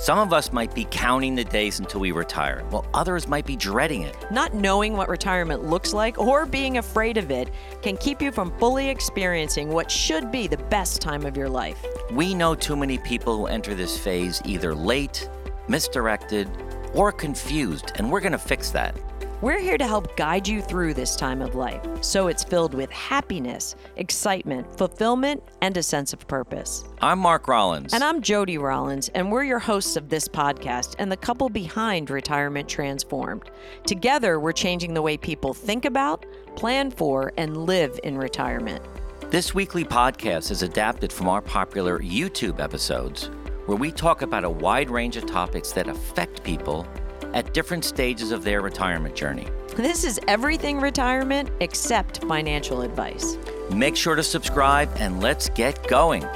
Some of us might be counting the days until we retire, while others might be dreading it. Not knowing what retirement looks like or being afraid of it can keep you from fully experiencing what should be the best time of your life. We know too many people who enter this phase either late, misdirected, or confused, and we're going to fix that. We're here to help guide you through this time of life so it's filled with happiness, excitement, fulfillment, and a sense of purpose. I'm Mark Rollins. And I'm Jody Rollins, and we're your hosts of this podcast and the couple behind Retirement Transformed. Together, we're changing the way people think about, plan for, and live in retirement. This weekly podcast is adapted from our popular YouTube episodes, where we talk about a wide range of topics that affect people at different stages of their retirement journey. This is everything retirement except financial advice. Make sure to subscribe and let's get going.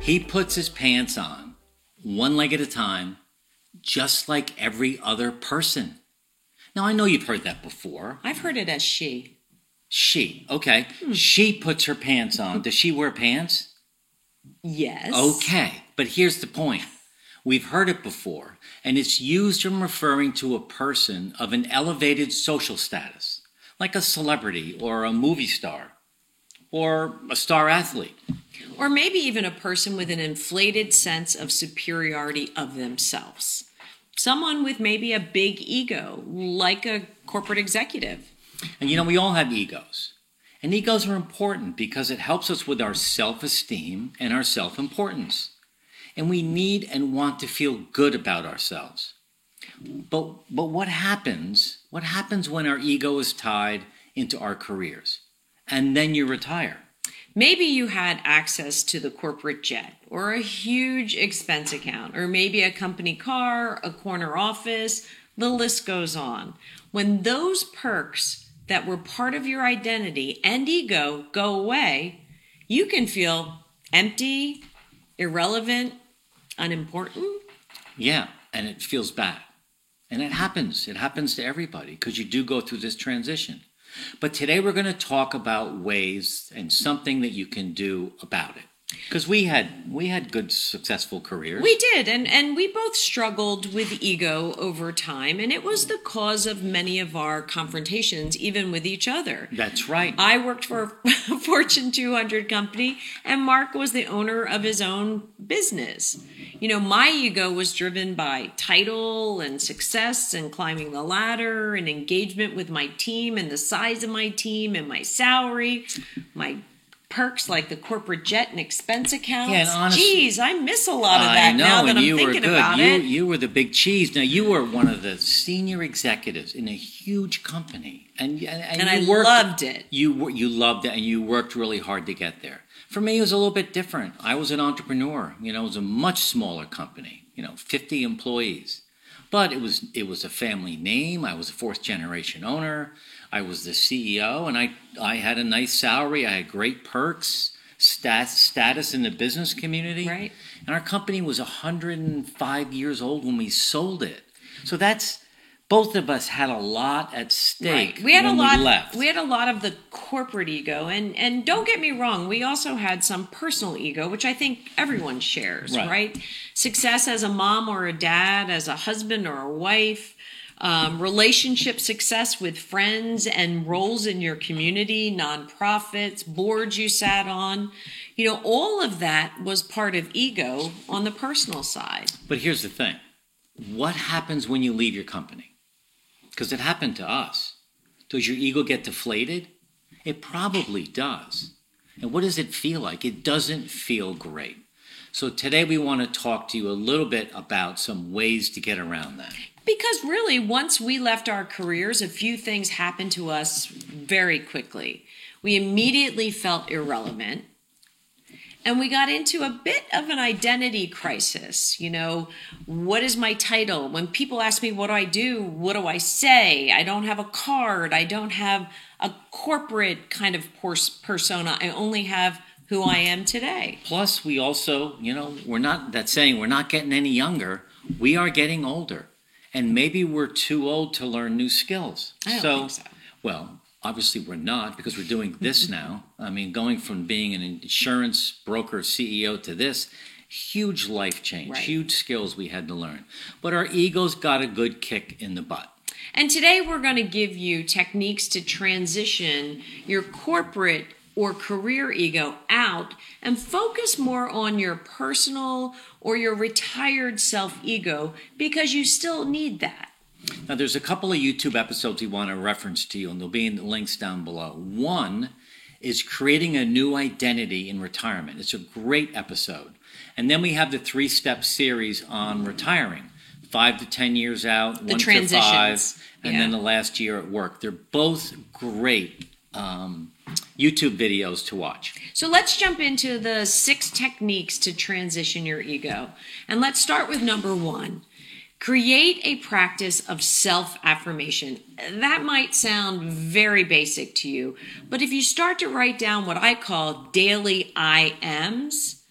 He puts his pants on, one leg at a time, just like every other person. Now, I know you've heard that before. I've heard it as she. She, okay. Hmm. She puts her pants on. Does she wear pants? Yes. Okay, but here's the point. We've heard it before, and it's used in referring to a person of an elevated social status, like a celebrity or a movie star or a star athlete. Or maybe even a person with an inflated sense of superiority of themselves. Someone with maybe a big ego, like a corporate executive. And you know, we all have egos. And egos are important because it helps us with our self esteem and our self importance. And we need and want to feel good about ourselves. But, but what happens? What happens when our ego is tied into our careers? And then you retire. Maybe you had access to the corporate jet or a huge expense account, or maybe a company car, a corner office, the list goes on. When those perks that were part of your identity and ego go away, you can feel empty, irrelevant, unimportant. Yeah, and it feels bad. And it happens. It happens to everybody because you do go through this transition. But today we're going to talk about ways and something that you can do about it. Because we had we had good successful careers. We did, and and we both struggled with ego over time, and it was the cause of many of our confrontations, even with each other. That's right. I worked for a Fortune 200 company, and Mark was the owner of his own business. You know, my ego was driven by title and success and climbing the ladder and engagement with my team and the size of my team and my salary, my perks like the corporate jet and expense accounts. Yeah, and honestly, Geez, I miss a lot of that I know, now that and I'm you thinking were good. about you, it. You were the big cheese. Now you were one of the senior executives in a huge company, and and, and, and I worked, loved it. You you loved it, and you worked really hard to get there. For me, it was a little bit different. I was an entrepreneur. You know, it was a much smaller company. You know, 50 employees, but it was it was a family name. I was a fourth generation owner. I was the CEO, and I I had a nice salary. I had great perks, stat, status in the business community. Right. And our company was 105 years old when we sold it. So that's both of us had a lot at stake. Right. We had a lot. We, left. we had a lot of the corporate ego, and and don't get me wrong, we also had some personal ego, which I think everyone shares. Right. right? Success as a mom or a dad, as a husband or a wife um, relationship success with friends and roles in your community, nonprofits, boards you sat on. You know, all of that was part of ego on the personal side. But here's the thing what happens when you leave your company? Because it happened to us. Does your ego get deflated? It probably does. And what does it feel like? It doesn't feel great. So today we want to talk to you a little bit about some ways to get around that. Because really, once we left our careers, a few things happened to us very quickly. We immediately felt irrelevant. And we got into a bit of an identity crisis. You know, what is my title? When people ask me, what do I do? What do I say? I don't have a card. I don't have a corporate kind of persona. I only have who I am today. Plus, we also, you know, we're not, that saying, we're not getting any younger. We are getting older and maybe we're too old to learn new skills. I don't so, think so. Well, obviously we're not because we're doing this now. I mean, going from being an insurance broker CEO to this, huge life change, Right. huge skills we had to learn. But our egos got a good kick in the butt. And today we're going to give you techniques to transition your corporate or career ego out and focus more on your personal or your retired self ego because you still need that. Now, there's a couple of YouTube episodes we want to reference to you, and they'll be in the links down below. One is creating a new identity in retirement. It's a great episode. And then we have the three step series on retiring five to 10 years out, one to five, and yeah. then the last year at work. They're both great um, YouTube videos to watch. So let's jump into the six techniques to transition your ego. And let's start with number one. Create a practice of self affirmation. That might sound very basic to you, but if you start to write down what I call daily I ams,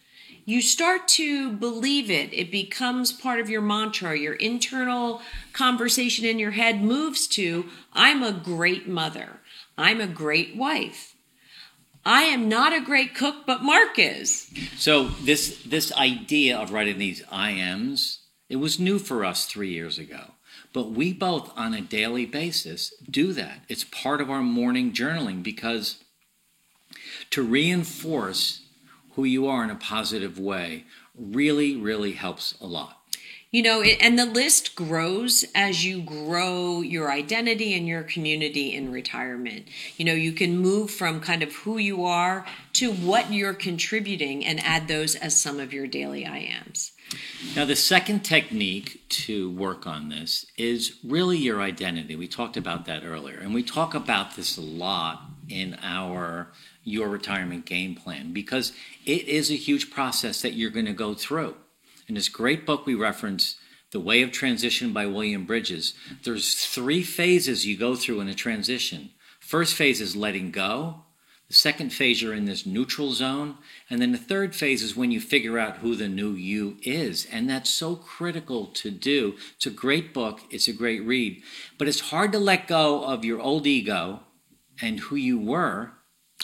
you start to believe it. It becomes part of your mantra. Your internal conversation in your head moves to I'm a great mother. I'm a great wife. I am not a great cook, but Mark is. So this this idea of writing these IMs, it was new for us three years ago. But we both on a daily basis do that. It's part of our morning journaling because to reinforce who you are in a positive way really, really helps a lot. You know, it, and the list grows as you grow your identity and your community in retirement. You know, you can move from kind of who you are to what you're contributing and add those as some of your daily IAMs. Now, the second technique to work on this is really your identity. We talked about that earlier, and we talk about this a lot in our Your Retirement Game Plan because it is a huge process that you're going to go through. In this great book we reference, The Way of Transition by William Bridges, there's three phases you go through in a transition. First phase is letting go. The second phase, you're in this neutral zone. And then the third phase is when you figure out who the new you is. And that's so critical to do. It's a great book, it's a great read. But it's hard to let go of your old ego and who you were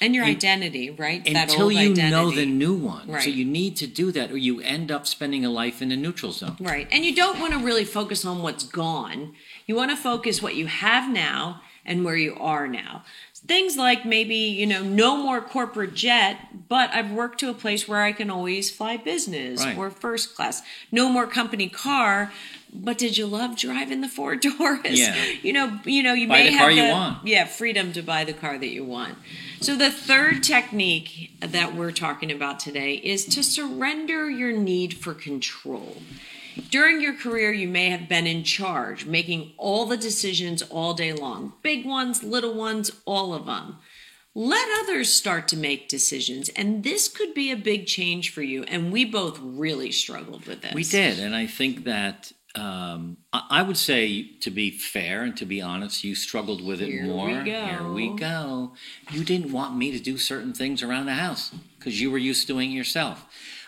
And your identity, right? that until old you identity. know the new one. Right. So you need to do that or you end up spending a life in a neutral zone. Right. And you don't want to really focus on what's gone. You want to focus what you have now and where you are now. Things like maybe, you know, no more corporate jet, but I've worked to a place where I can always fly business Right. or first class. No more company car, but did you love driving the four doors? Yeah. You know, you know, you Buy may the car have you the, want. Yeah, freedom to buy the car that you want. So the third technique that we're talking about today is to surrender your need for control. During your career, you may have been in charge, making all the decisions all day long big ones, little ones, all of them. Let others start to make decisions, and this could be a big change for you. And we both really struggled with this. We did, and I think that um, I I would say, to be fair and to be honest, you struggled with it Here we more. go. Here we go. You didn't want me to do certain things around the house because you were used to doing it yourself.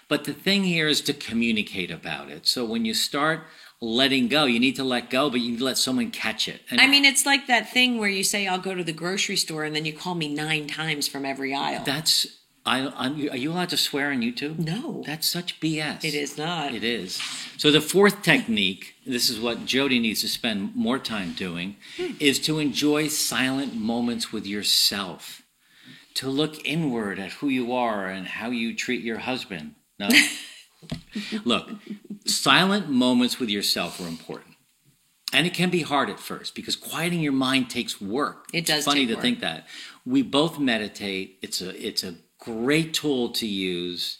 But the thing here is to communicate about it. So when you start letting go, you need to let go, but you need to let someone catch it. And I mean, it's like that thing where you say, I'll go to the grocery store, and then you call me nine times from every aisle. that's. I, I'm, are you allowed to swear on YouTube? no, That's such BS. it is not. It is. So the fourth technique, this is what Jody needs to spend more time doing, hmm. is to enjoy silent moments with yourself. To look inward at who you are and how you treat your husband. No. look, silent moments with yourself are important. And it can be hard at first because quieting your mind takes work. It does It's funny to work. think that. We both meditate. It's a it's a great tool to use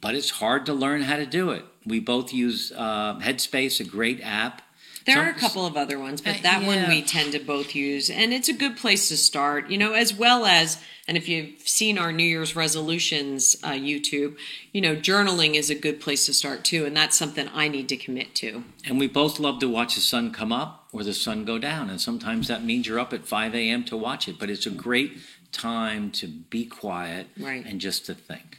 but it's hard to learn how to do it. We both use uh, Headspace, a great app. There So- are a couple of other ones, but Uh, that one we tend to both use, and it's a good place to start. You know, as well as, and if you've seen our New Year's resolutions uh, YouTube, you know, journaling is a good place to start too, and that's something I need to commit to. And we both love to watch the sun come up or the sun go down. And sometimes that means you're up at 5 a.m. to watch it. But it's a great time to be quiet Right. and just to think.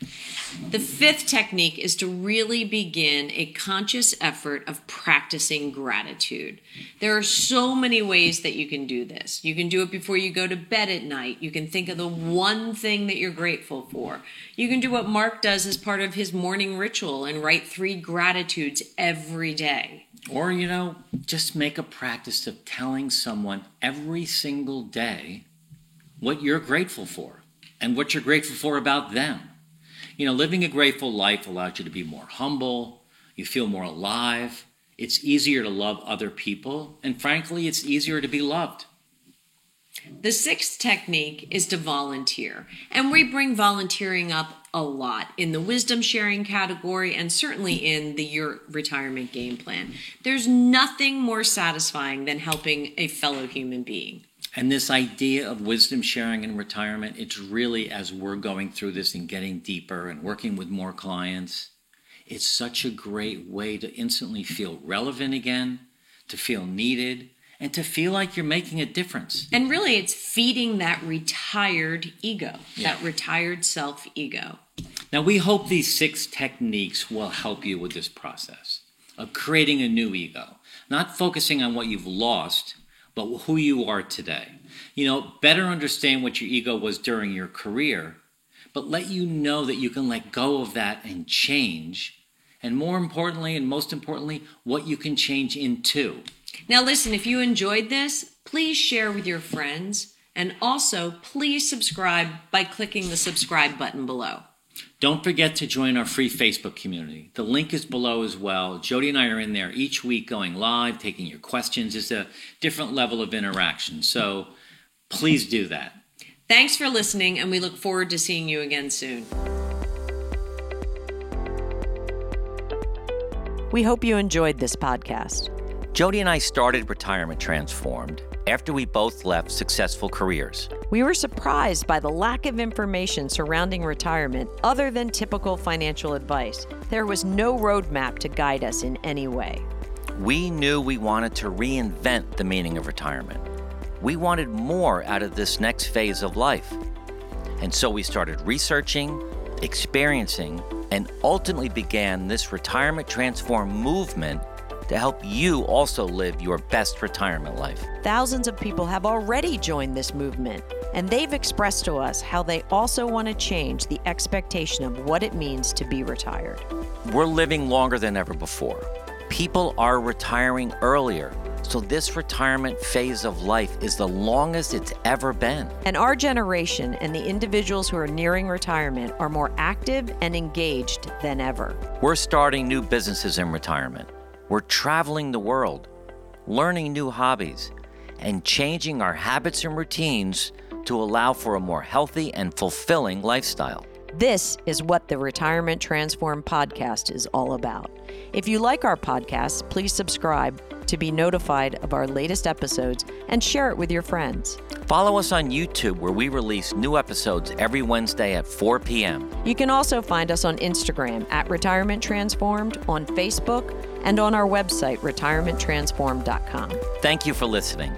The fifth technique is to really begin a conscious effort of practicing gratitude. There are so many ways that you can do this. You can do it before you go to bed at night. You can think of the one thing that you're grateful for. You can do what Mark does as part of his morning ritual and write three gratitudes every day. Or, you know, just make a practice of telling someone every single day what you're grateful for and what you're grateful for about them. You know, living a grateful life allows you to be more humble, you feel more alive, it's easier to love other people, and frankly, it's easier to be loved. The sixth technique is to volunteer. And we bring volunteering up a lot in the wisdom sharing category and certainly in the your retirement game plan. There's nothing more satisfying than helping a fellow human being. And this idea of wisdom sharing in retirement, it's really as we're going through this and getting deeper and working with more clients, it's such a great way to instantly feel relevant again, to feel needed, and to feel like you're making a difference. And really it's feeding that retired ego, Yeah. that retired self ego. Now, we hope these six techniques will help you with this process of creating a new ego, not focusing on what you've lost, but who you are today. You know, better understand what your ego was during your career, but let you know that you can let go of that and change. And more importantly, and most importantly, what you can change into. Now, listen, if you enjoyed this, please share with your friends. And also, please subscribe by clicking the subscribe button below. Don't forget to join our free Facebook community. The link is below as well. Jody and I are in there each week going live, taking your questions. It's a different level of interaction. So please do that. Thanks for listening, and we look forward to seeing you again soon. We hope you enjoyed this podcast. Jody and I started Retirement Transformed after we both left successful careers. We were surprised by the lack of information surrounding retirement other than typical financial advice. There was no roadmap to guide us in any way. We knew we wanted to reinvent the meaning of retirement. We wanted more out of this next phase of life. And so we started researching, experiencing, and ultimately began this Retirement Transform movement to help you also live your best retirement life. Thousands of people have already joined this movement, and they've expressed to us how they also want to change the expectation of what it means to be retired. We're living longer than ever before. People are retiring earlier. So, this retirement phase of life is the longest it's ever been. And our generation and the individuals who are nearing retirement are more active and engaged than ever. We're starting new businesses in retirement. We're traveling the world, learning new hobbies, and changing our habits and routines to allow for a more healthy and fulfilling lifestyle. This is what the Retirement Transform podcast is all about. If you like our podcast, please subscribe to be notified of our latest episodes and share it with your friends. Follow us on YouTube where we release new episodes every Wednesday at 4 p.m. You can also find us on Instagram at Retirement Transformed, on Facebook, and on our website, retirementtransformed.com. Thank you for listening.